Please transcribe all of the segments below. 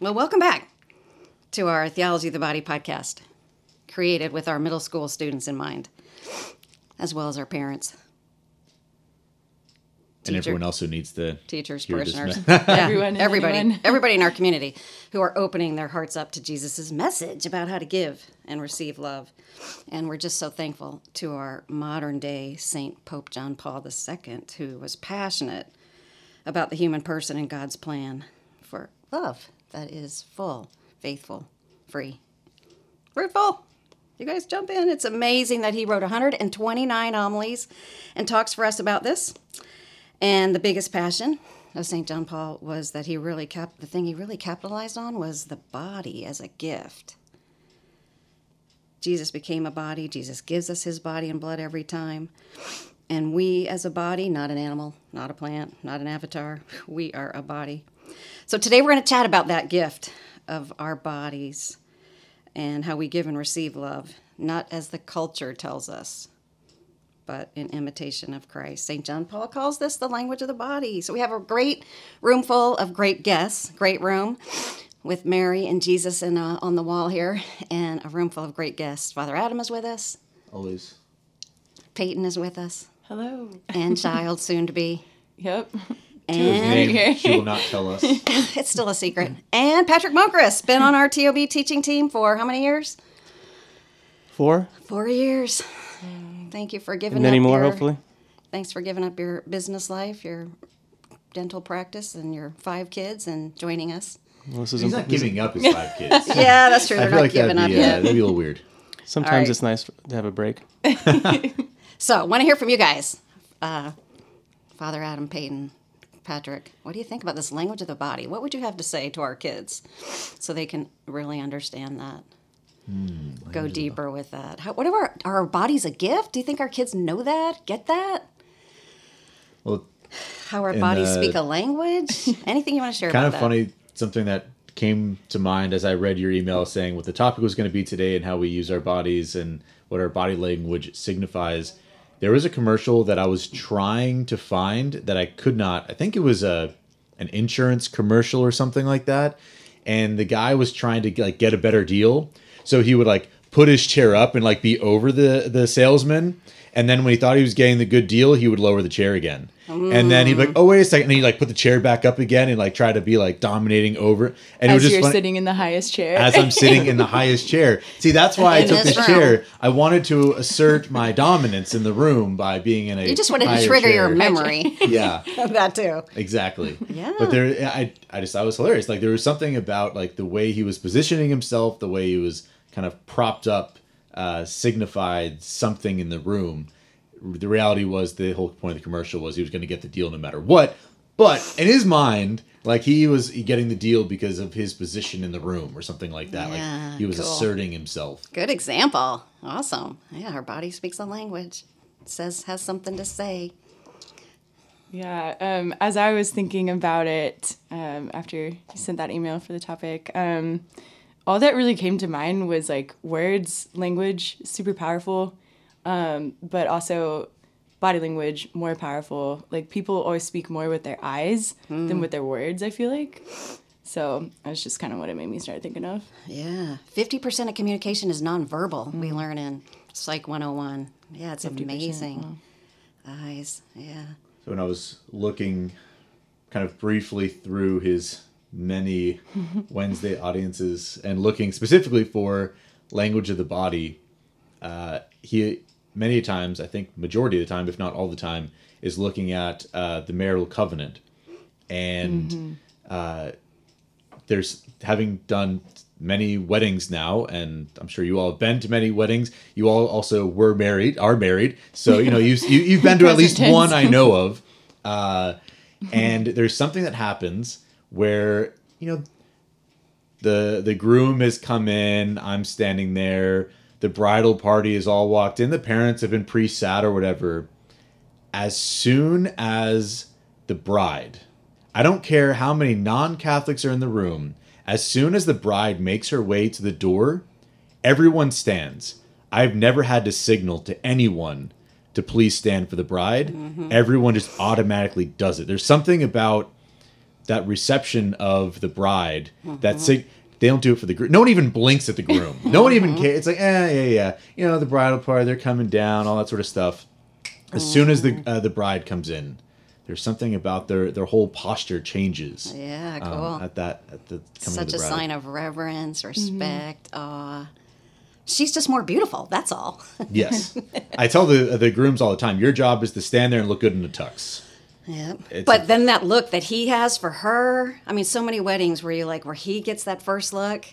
Well, welcome back to our Theology of the Body podcast, created with our middle school students in mind, as well as our parents, and Teacher. everyone else who needs to teachers, hear this parishioners, me- Yeah, Everyone and everybody, anyone. everybody in our community who are opening their hearts up to Jesus' message about how to give and receive love. And we're just so thankful to our modern day Saint Pope John Paul II, who was passionate about the human person and God's plan for love that is full, faithful, free, fruitful. You guys jump in. It's amazing that he wrote 129 homilies and talks for us about this. And the biggest passion of St. John Paul was that he really kept the thing he really capitalized on was the body as a gift. Jesus became a body. Jesus gives us his body and blood every time. And we, as a body, not an animal, not a plant, not an avatar, we are a body. So today we're going to chat about that gift of our bodies and how we give and receive love, not as the culture tells us, but in imitation of Christ. St. John Paul calls this the language of the body. So we have a great room full of great guests, great room with Mary and Jesus in, uh, on the wall here, and a room full of great guests. Father Adam is with us, always. Peyton is with us, Hello. and child soon to be. Yep. And Name she will not tell us. it's still a secret. And Patrick Mokris, been on our TOB teaching team for how many years? Four? Four years. Thank you for giving And many up more, your- hopefully. Thanks for giving up your business life, your dental practice, and your five kids and joining us. Well, this is He's imp- not giving up his five kids. Yeah, that's true. I They're feel not like that'd giving up be, uh, that'd be a little weird. Sometimes All right. it's nice to have a break. So, want to hear from you guys. Uh, Father Adam, Peyton, Patrick, what do you think about this language of the body? What would you have to say to our kids so they can really understand that? Go deeper with that. How, what are our, are our bodies a gift? Do you think our kids know that? Get that? Well, How our bodies uh, speak a language? Anything you want to share kind of that? funny. Something that came to mind as I read your email saying what the topic was going to be today and how we use our bodies and what our body language signifies. There was a commercial that I was trying to find that I could not. I think it was a an insurance commercial or something like that, and the guy was trying to like get a better deal. So he would like put his chair up and like be over the the salesman, and then when he thought he was getting the good deal, he would lower the chair again. And then he'd be like, "Oh wait a second. and he'd like put the chair back up again and like try to be like dominating over. it. And it was just you're funny- sitting in the highest chair. as I'm sitting in the highest chair. See, that's why I took this this room. chair. I wanted to assert my dominance in the room by being in a. You just wanted to higher trigger your memory Yeah, that too. exactly. Yeah. But there, I, I just, I was hilarious. Like there was something about like the way he was positioning himself, the way he was kind of propped up, uh, signified something in the room. The reality was the whole point of the commercial was he was going to get the deal no matter what. But in his mind, like he was getting the deal because of his position in the room or something like that. Yeah, like he was cool. asserting himself. Good example. Awesome. Yeah, our body speaks a language. It says has something to say. Yeah, um, as I was thinking about it um, after you sent that email for the topic, um, all that really came to mind was like words, language, super powerful, um, but also body language, more powerful. Like people always speak more with their eyes than with their words, I feel like. So that's just kind of what it made me start thinking of. Yeah. 50% of communication is nonverbal, we learn in Psych 101. Yeah, it's 50%, amazing. Eyes. Yeah. So when I was looking kind of briefly through his many Wednesday audiences and looking specifically for language of the body, uh, he many times, I think majority of the time, if not all the time, is looking at uh, the marital covenant. And uh, there's having done many weddings now, and I'm sure you all have been to many weddings. You all also were married, are married, so you know you've you, you've been to at least one. I know of. Uh, and there's something that happens where you know the the groom has come in. I'm standing there. The bridal party is all walked in. The parents have been pre-sat or whatever. As soon as the bride, I don't care how many non-Catholics are in the room. As soon as the bride makes her way to the door, everyone stands. I've never had to signal to anyone to please stand for the bride. Mm-hmm. Everyone just automatically does it. There's something about that reception of the bride. That Mm-hmm. sig- they don't do it for the groom. No one even blinks at the groom. No one even cares. It's like, eh, yeah, yeah. You know, the bridal party, they're coming down, all that sort of stuff. As soon as the Mm-hmm. uh, the bride comes in, there's something about their their whole posture changes. Yeah, cool. Um, at that at the coming Such of the a sign of reverence, respect, awe. She's just more beautiful. That's all. Yes, I tell the the grooms all the time. Your job is to stand there and look good in a tux. Yep. It's But a- then that look that he has for her, I mean, so many weddings where you like where he gets that first look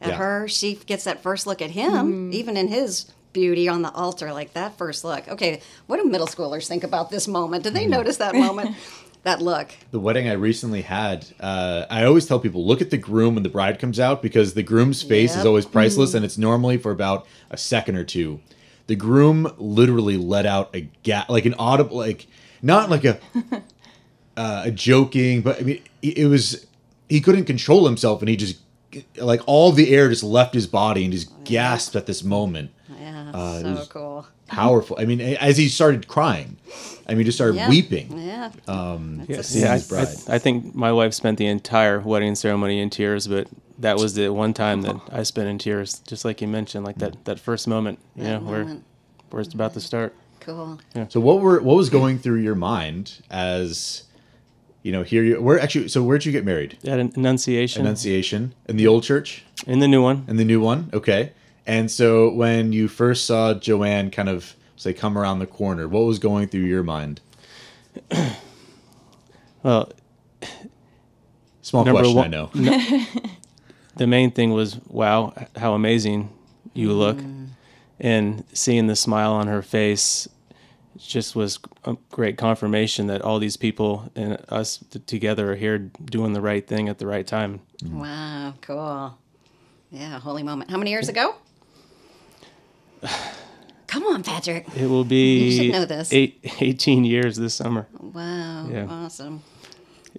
at Yeah. her, she gets that first look at him, mm-hmm. even in his beauty on the altar, like that first look. Okay, what do middle schoolers think about this moment? Do they mm-hmm. notice that moment? that look. the wedding I recently had, uh, I always tell people look at the groom when the bride comes out because the groom's face is always priceless mm-hmm. and it's normally for about a second or two. The groom literally let out a ga- like an audible, like not like a uh, a joking, but I mean it it was he couldn't control himself and he just like all the air just left his body and just gasped at this moment. Yeah, Uh, it so was- cool. Powerful. I mean, as he started crying, I mean, just started Yeah. weeping. Yeah. Um, That's seeing Yeah, I, his. I, I think my wife spent the entire wedding ceremony in tears, but that was the one time that I spent in tears, just like you mentioned, like that, that first moment, you know, That where, where it's about to start. Cool. So what were what was going through your mind as you know here you where actually so where'd you get married? That Annunciation Annunciation in the old church in the new one. In the new one. Okay. And so when you first saw Joanne kind of say come around the corner, what was going through your mind? Well, Small Number question, one- I know. the main thing was, wow, how amazing you look. Mm. And seeing the smile on her face just was a great confirmation that all these people and us t- together are here doing the right thing at the right time. Wow, cool. Yeah, holy moment. How many years ago? Come on, Patrick. It will be You should know this. Eight, 18 years this summer. Wow, Yeah. awesome.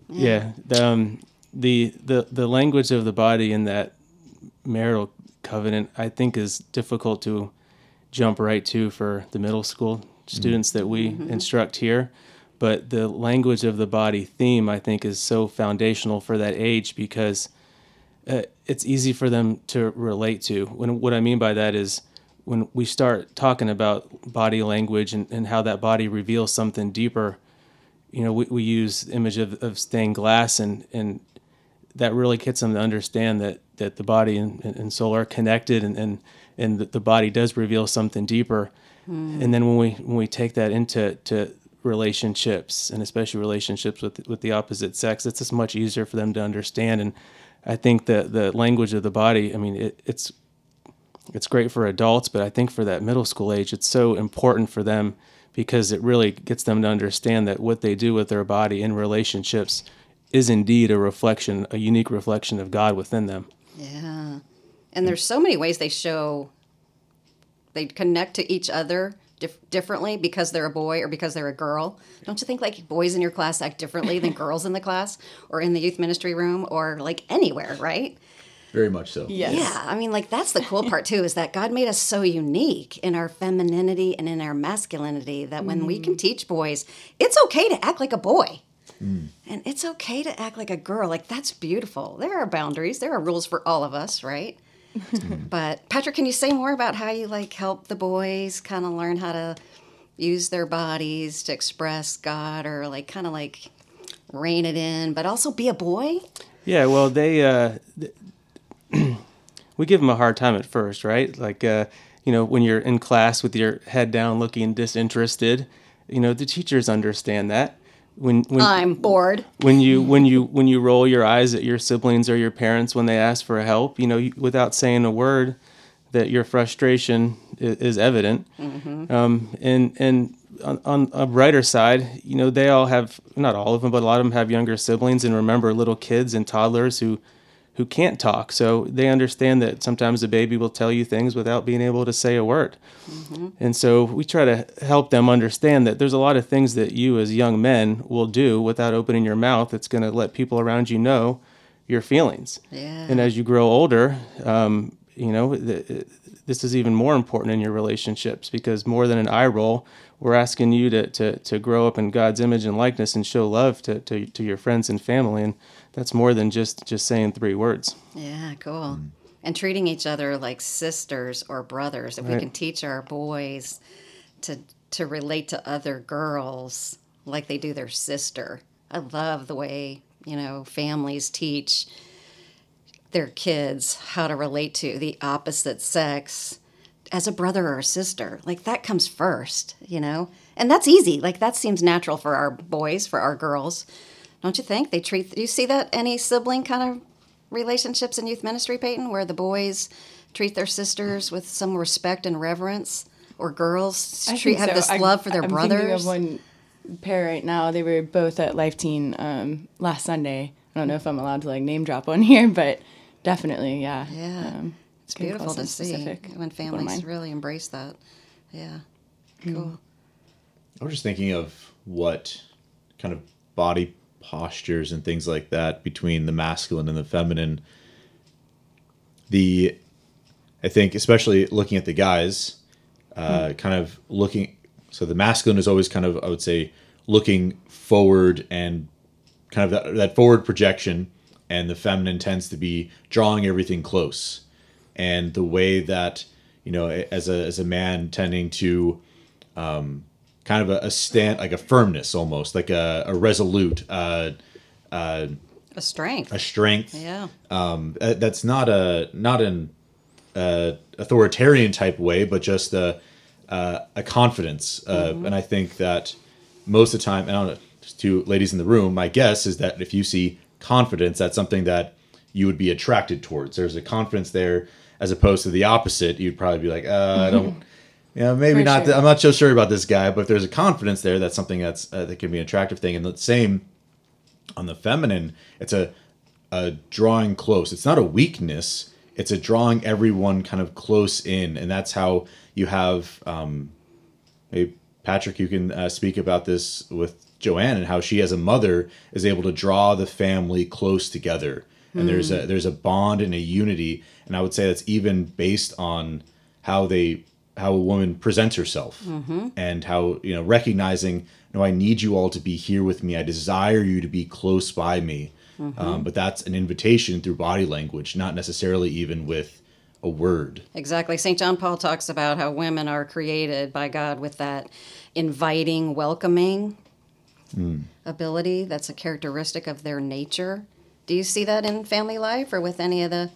Yeah. The, um, the, the, the language of the body in that marital covenant, I think, is difficult to jump right to for the middle school students that we instruct here. But the language of the body theme, I think, is so foundational for that age because uh, it's easy for them to relate to. When what I mean by that is when we start talking about body language and, and how that body reveals something deeper, you know, we, we use image of, of stained glass and, and that really gets them to understand that, that the body and, and soul are connected and, and, and that the body does reveal something deeper. Hmm. And then when we, when we take that into, to relationships and especially relationships with, with the opposite sex, it's just much easier for them to understand. And I think that the language of the body, I mean, it, it's, it's great for adults, but I think for that middle school age, it's so important for them because it really gets them to understand that what they do with their body in relationships is indeed a reflection, a unique reflection of God within them. Yeah. And there's so many ways they show they connect to each other dif- differently because they're a boy or because they're a girl. Don't you think like boys in your class act differently than girls in the class or in the youth ministry room or like anywhere, right? Very much so. Yes. Yeah, I mean, like that's the cool part too is that God made us so unique in our femininity and in our masculinity that when we can mm. teach boys, it's okay to act like a boy. Mm. And it's okay to act like a girl. Like that's beautiful. There are boundaries. There are rules for all of us, right? but Patrick, can you say more about how you like help the boys kind of learn how to use their bodies to express God or like kind of like rein it in, but also be a boy? Yeah, well, they uh, we give them a hard time at first, right? Like, uh, you know, when you're in class with your head down, looking disinterested, you know, the teachers understand that. When when I'm bored. when you when you when you roll your eyes at your siblings or your parents when they ask for help, you know, you, without saying a word, that your frustration is, is evident. Um, and and on, on a brighter side, you know, they all have not all of them, but a lot of them have younger siblings and remember little kids and toddlers who who can't talk. So they understand that sometimes a baby will tell you things without being able to say a word. And so we try to help them understand that there's a lot of things that you as young men will do without opening your mouth that's going to let people around you know your feelings. Yeah. And as you grow older, um, you know, th- this is even more important in your relationships because more than an eye roll, we're asking you to, to, to grow up in God's image and likeness and show love to, to, to your friends and family. And that's more than just, just saying three words. Yeah, cool. Mm. And treating each other like sisters or brothers. If we can teach our boys to to relate to other girls like they do their sister. I love the way, you know, families teach their kids how to relate to the opposite sex as a brother or a sister. Like that comes first, you know? And that's easy. Like that seems natural for our boys, for our girls. Don't you think? They treat do you see that any sibling kind of relationships in youth ministry, Peyton, where the boys treat their sisters with some respect and reverence? Or girls treat think have so. this love for their I'm brothers? thinking of one pair right now. They were both at Life Teen um, last Sunday. I don't know if I'm allowed to like name drop on here, but definitely, yeah. Yeah. Um, It's beautiful to see when families really embrace that. Yeah. Mm. Cool. I was just thinking of what kind of body postures and things like that between the masculine and the feminine. The, I think, especially looking at the guys, uh, kind of looking. So the masculine is always kind of, I would say, looking forward and kind of that, that forward projection, and the feminine tends to be drawing everything close. And the way that you know, as a as a man, tending to kind of a, a stand like a firmness almost like a, a resolute uh, A strength. a strength yeah. um, uh, that's not a not an uh, authoritarian type way but just a uh, a confidence uh, and I think that most of the time and I don't know two ladies in the room my guess is that if you see confidence that's something that you would be attracted towards there's a confidence there as opposed to the opposite you'd probably be like uh, I don't yeah, maybe For not. sure. I'm not so sure about this guy, but if there's a confidence there, that's something that's uh, that can be an attractive thing. And the same on the feminine, it's a a drawing close. It's not a weakness. It's a drawing everyone kind of close in, and that's how you have. Um, maybe Patrick, you can uh, speak about this with Joanne and how she, as a mother, is able to draw the family close together. And there's a there's a bond and a unity, and I would say that's even based on how they how a woman presents herself mm-hmm. and how you know recognizing no i need you all to be here with me i desire you to be close by me mm-hmm. um, but that's an invitation through body language not necessarily even with a word Exactly. St. John Paul talks about how women are created by God with that inviting, welcoming mm. ability. That's a characteristic of their nature. Do you see that in family life or with any of the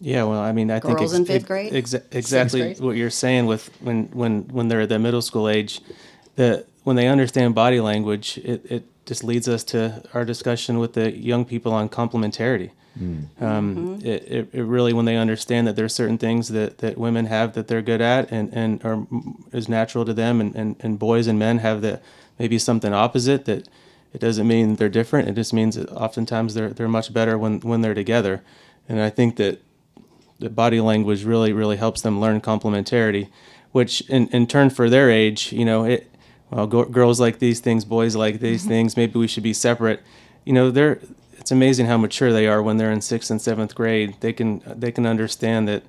Yeah, well, I mean, I think Girls in fifth grade? exa- exactly grade? what you're saying with when when when they're at the middle school age, that when they understand body language, it, it just leads us to our discussion with the young people on complementarity. Um, it, it, it really when they understand that there's certain things that, that women have that they're good at and, and are is natural to them and, and, and boys and men have that maybe something opposite that it doesn't mean they're different. It just means that oftentimes they're they're much better when, when they're together. And I think that the body language really really helps them learn complementarity which in, in turn for their age you know it well go, girls like these things boys like these mm-hmm. things maybe we should be separate. You know they're it's amazing how mature they are when they're in sixth and seventh grade. They can they can understand that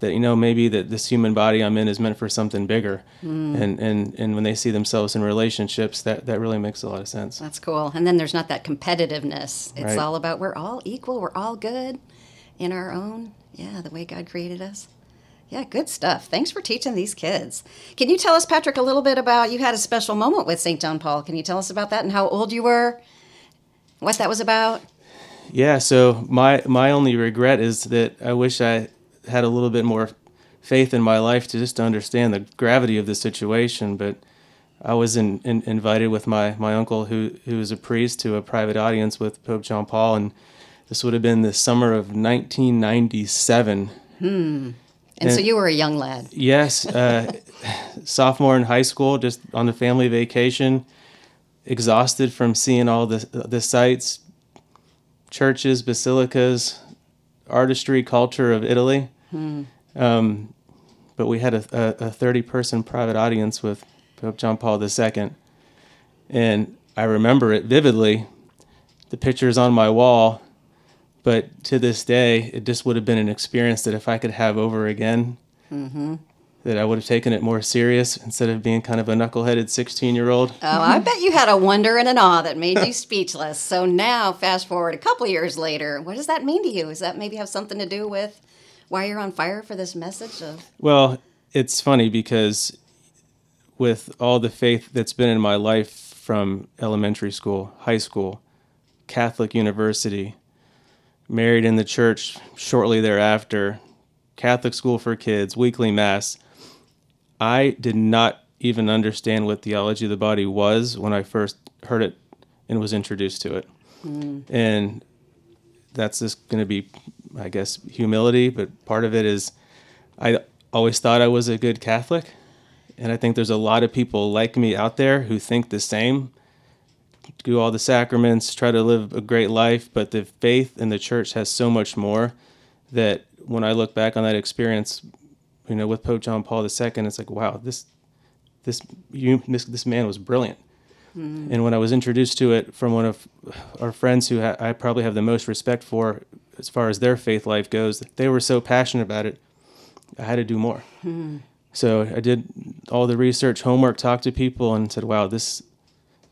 that you know maybe that this human body i'm in is meant for something bigger. Mm. And and and when they see themselves in relationships that that really makes a lot of sense. That's cool. And then there's not that competitiveness. It's Right. all about we're all equal, we're all good in our own, yeah, the way God created us. Yeah, good stuff. Thanks for teaching these kids. Can you tell us, Patrick, a little bit about you had a special moment with St. John Paul? Can you tell us about that and how old you were? What that was about? Yeah, so my my only regret is that I wish I had a little bit more faith in my life to just understand the gravity of the situation. But I was in, in, invited with my, my uncle, who who is a priest, to a private audience with Pope John Paul, and this would have been the summer of 1997. And so you were a young lad. Yes, uh, sophomore in high school, just on a family vacation, exhausted from seeing all the the sights, churches, basilicas, artistry, culture of Italy. Um, but we had a, a, a thirty person private audience with Pope John Paul II, and I remember it vividly. The pictures on my wall, But to this day, it just would have been an experience that if I could have over again, mm-hmm. that I would have taken it more serious instead of being kind of a knuckleheaded 16 year old. Oh, I bet you had a wonder and an awe that made you speechless. So now, fast forward a couple years later, what does that mean to you? Does that maybe have something to do with why you're on fire for this message of Well, it's funny because with all the faith that's been in my life from elementary school, high school, Catholic university, married in the church shortly thereafter, Catholic school for kids, weekly mass, I did not even understand what theology of the body was when I first heard it and was introduced to it. Hmm. And that's just going to be, I guess, humility, but part of it is I always thought I was a good Catholic. And I think there's a lot of people like me out there who think the same, do all the sacraments, try to live a great life, but the faith in the church has so much more that when I look back on that experience, you know, with Pope John Paul II, it's like, wow, this this you this, this man was brilliant. Mm-hmm. And when I was introduced to it from one of our friends who ha- I probably have the most respect for as far as their faith life goes, they were so passionate about it. I had to do more. Mm-hmm. So I did all the research, homework, talked to people, and said, "Wow, this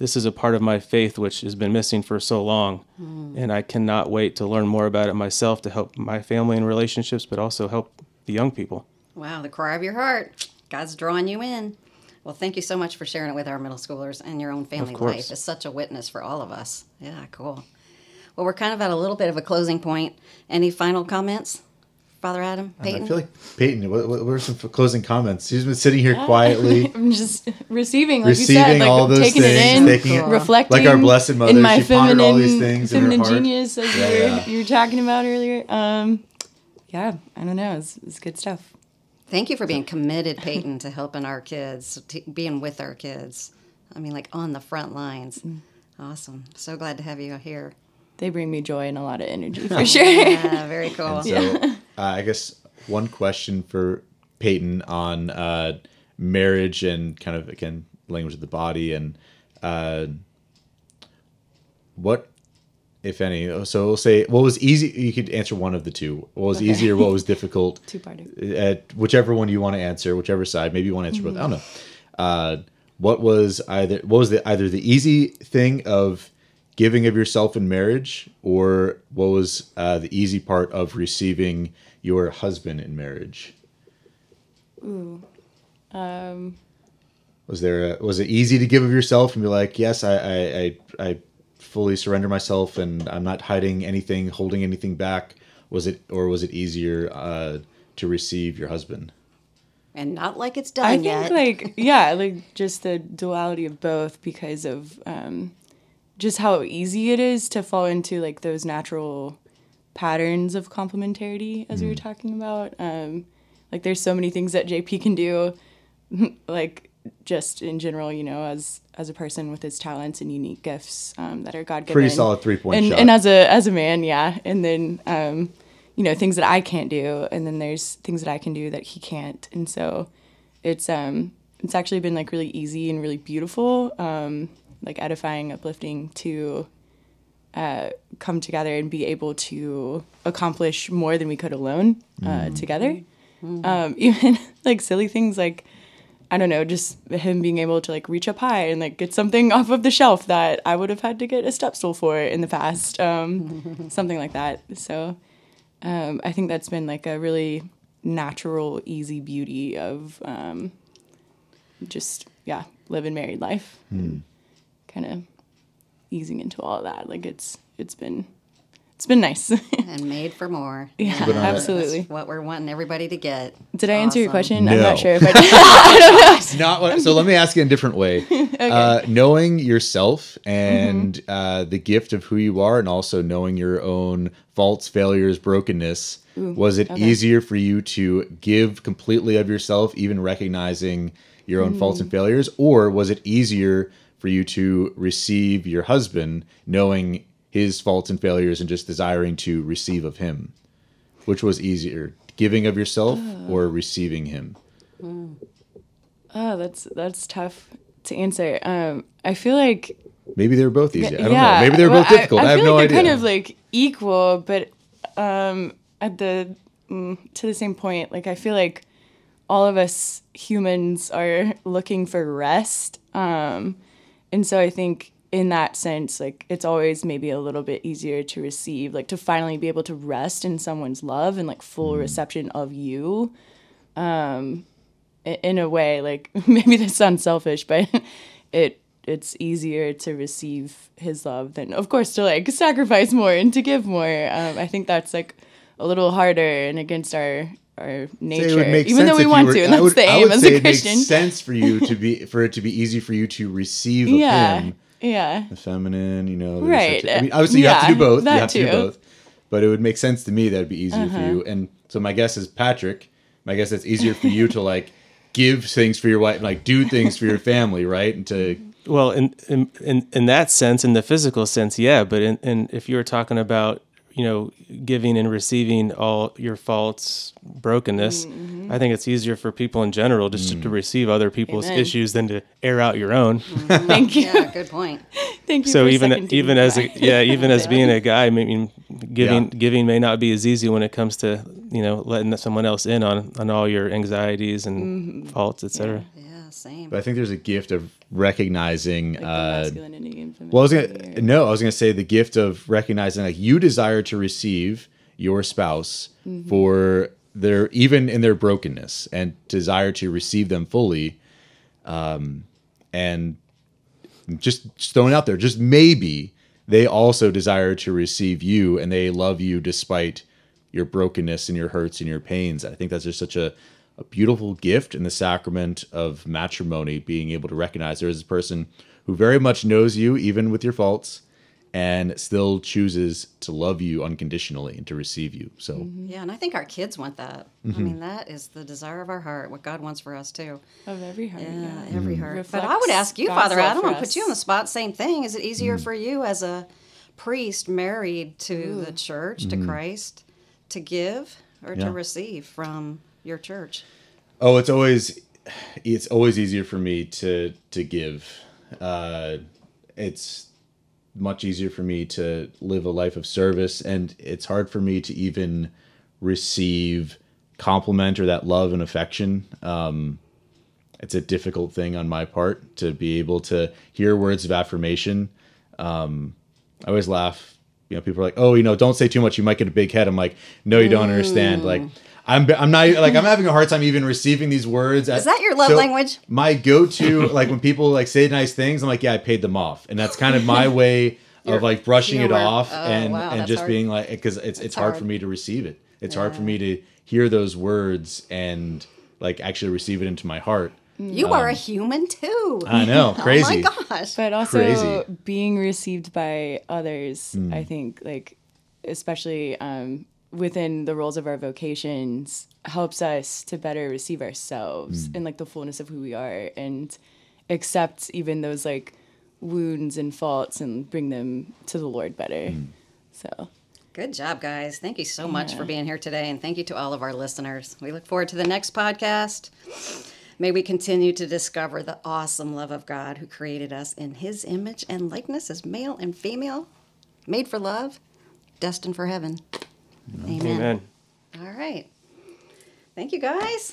this is a part of my faith which has been missing for so long, hmm. and I cannot wait to learn more about it myself to help my family and relationships, but also help the young people." Wow, the cry of your heart. God's drawing you in. Well, thank you so much for sharing it with our middle schoolers and your own family life. It's such a witness for all of us. Yeah, cool. Well, we're kind of at a little bit of a closing point. Any final comments, Father Adam, Peyton? I feel like Peyton. What, what were some closing comments? He's been sitting here quietly, I'm just receiving, like receiving you said, like all those taking things, it in, taking it, reflecting. like our Blessed Mother. in my she pondered feminine, all these things in her feminine heart. genius, as Yeah, you, were, yeah. you were talking about earlier. Um, yeah, I don't know. It's, it's good stuff. Thank you for being committed, Peyton, to helping our kids, to being with our kids. I mean, like on the front lines. Mm. Awesome. So glad to have you here. They bring me joy and a lot of energy for sure. Yeah, very cool. So, uh, I guess one question for Peyton on uh, marriage and kind of again language of the body and uh, what, if any. So we'll say what was easy. You could answer one of the two. What was easier? What was difficult? Two-parter. At whichever one you want to answer, whichever side. Maybe you want to answer both. I don't know. Uh, what was either what was the either the easy thing of giving of yourself in marriage, or what was uh, the easy part of receiving your husband in marriage? Um, Was there a, was it easy to give of yourself and be like, yes, I I, I I fully surrender myself and I'm not hiding anything, holding anything back? Was it or was it easier uh, to receive your husband? And not like it's done I think yet. like yeah, like just the duality of both because of um, just how easy it is to fall into like those natural patterns of complementarity as we were talking about. Um, like there's so many things that JP can do, like just in general, you know, as as a person with his talents and unique gifts um, that are God given. Pretty solid three-point and, shot. And as a as a man, yeah, and then um, you know things that I can't do, and then there's things that I can do that he can't, and so it's um it's actually been like really easy and really beautiful, um, like edifying, uplifting to uh, come together and be able to accomplish more than we could alone uh, together. Um, even like silly things like I don't know, just him being able to like reach up high and like get something off of the shelf that I would have had to get a step stool for in the past, um, something like that. So um, I think that's been like a really natural, easy beauty of um, just yeah, living married life, kind of easing into all of that. Like it's it's been it's been nice. and made for more. yeah, But absolutely. That's what we're wanting everybody to get. Did I answer your Awesome. question? I'm not sure if I did. Not what, so. Let me ask you in a different way. uh, knowing yourself and uh, the gift of who you are, and also knowing your own faults, failures, brokenness. was it easier for you to give completely of yourself, even recognizing your own faults and failures, or was it easier for you to receive your husband, knowing his faults and failures, and just desiring to receive of him? Which was easier, giving of yourself or receiving him? Oh, that's that's tough to answer. Um, I feel like Maybe they were both easy. I don't yeah, know. Maybe they were well, both difficult. I, have feel no like idea. they're kind of like equal, but um, at the mm, to the same point, like I feel like all of us humans are looking for rest, um, and so I think in that sense, like it's always maybe a little bit easier to receive, like to finally be able to rest in someone's love and like full reception of you. Um, in a way, like maybe this sounds selfish, but it it's easier to receive his love than, of course, to like sacrifice more and to give more. Um, I think that's like a little harder and against our our nature, It would make even though we want were- to, and I that's would- the I aim would as say a it makes Christian. sense for you to be for it to be easy for you to receive of Yeah, him yeah. the feminine, you know. Right. such a- I mean, obviously you have to do both. You that have to do. Uh-huh. both. But it would make sense to me that it'd be easier for you. And so my guess is Patrick. My guess it's easier for you to like give things for your wife, like do things for your family, right? And to Well, in in in, in that sense, in the physical sense, yeah. But in, in if you were talking about you know giving and receiving all your faults, brokenness, mm-hmm. I think it's easier for people in general just to, to receive other people's Amen. issues than to air out your own. Mm-hmm. Thank you, Yeah, good point. thank you. so for even even as a, yeah, even as being a guy, I mean, giving Yeah. giving may not be as easy when it comes to you know letting someone else in on on all your anxieties and Mm-hmm. faults, etc. Yeah, same. but I think there's a gift of recognizing Like uh masculinity. Well, I was gonna no, I was gonna say the gift of recognizing like you desire to receive your spouse for their even in their brokenness and desire to receive them fully, um, and just, just throwing out there, just maybe they also desire to receive you and they love you despite your brokenness and your hurts and your pains. I think that's just such a, a beautiful gift in the sacrament of matrimony, being able to recognize there is a person who very much knows you, even with your faults, and still chooses to love you unconditionally and to receive you. So mm-hmm. Yeah, and I think our kids want that. I mm-hmm. mean, that is the desire of our heart, what God wants for us too. of every heart. Yeah, Yeah. every mm-hmm. heart. But I would ask you, God's Father love Adam, for I'm gonna put you on the spot. Same thing. Is it easier for you as a priest married to the church, to Christ, to give or Yeah. to receive from your church? Oh, it's always it's always easier for me to to give. Uh, it's much easier for me to live a life of service, and it's hard for me to even receive compliment or that love and affection. Um, it's a difficult thing on my part to be able to hear words of affirmation. Um, I always laugh. You know, people are like, "Oh, you know, don't say too much. You might get a big head." I'm like, "No, you don't understand." Like, I'm I'm not like I'm having a hard time even receiving these words. Is that your love language? My go-to, like when people like say nice things, I'm like, "Yeah, I paid them off," and that's kind of my way of like brushing it humor. off Oh, and wow, and just hard. being like, because it's it's hard, for me to receive it. It's hard for me to hear those words and like actually receive it into my heart. You are a human too. I know, crazy. Oh my gosh. but also Crazy. being received by others Hmm. i think like especially um, within the roles of our vocations helps us to better receive ourselves Hmm. in like the fullness of who we are and accept even those like wounds and faults and bring them to the lord better Hmm. so Good job, guys. Thank you so much for being here today. And thank you to all of our listeners. We look forward to the next podcast. May we continue to discover the awesome love of God who created us in his image and likeness as male and female, made for love, destined for heaven. Amen. Amen. All right. Thank you, guys.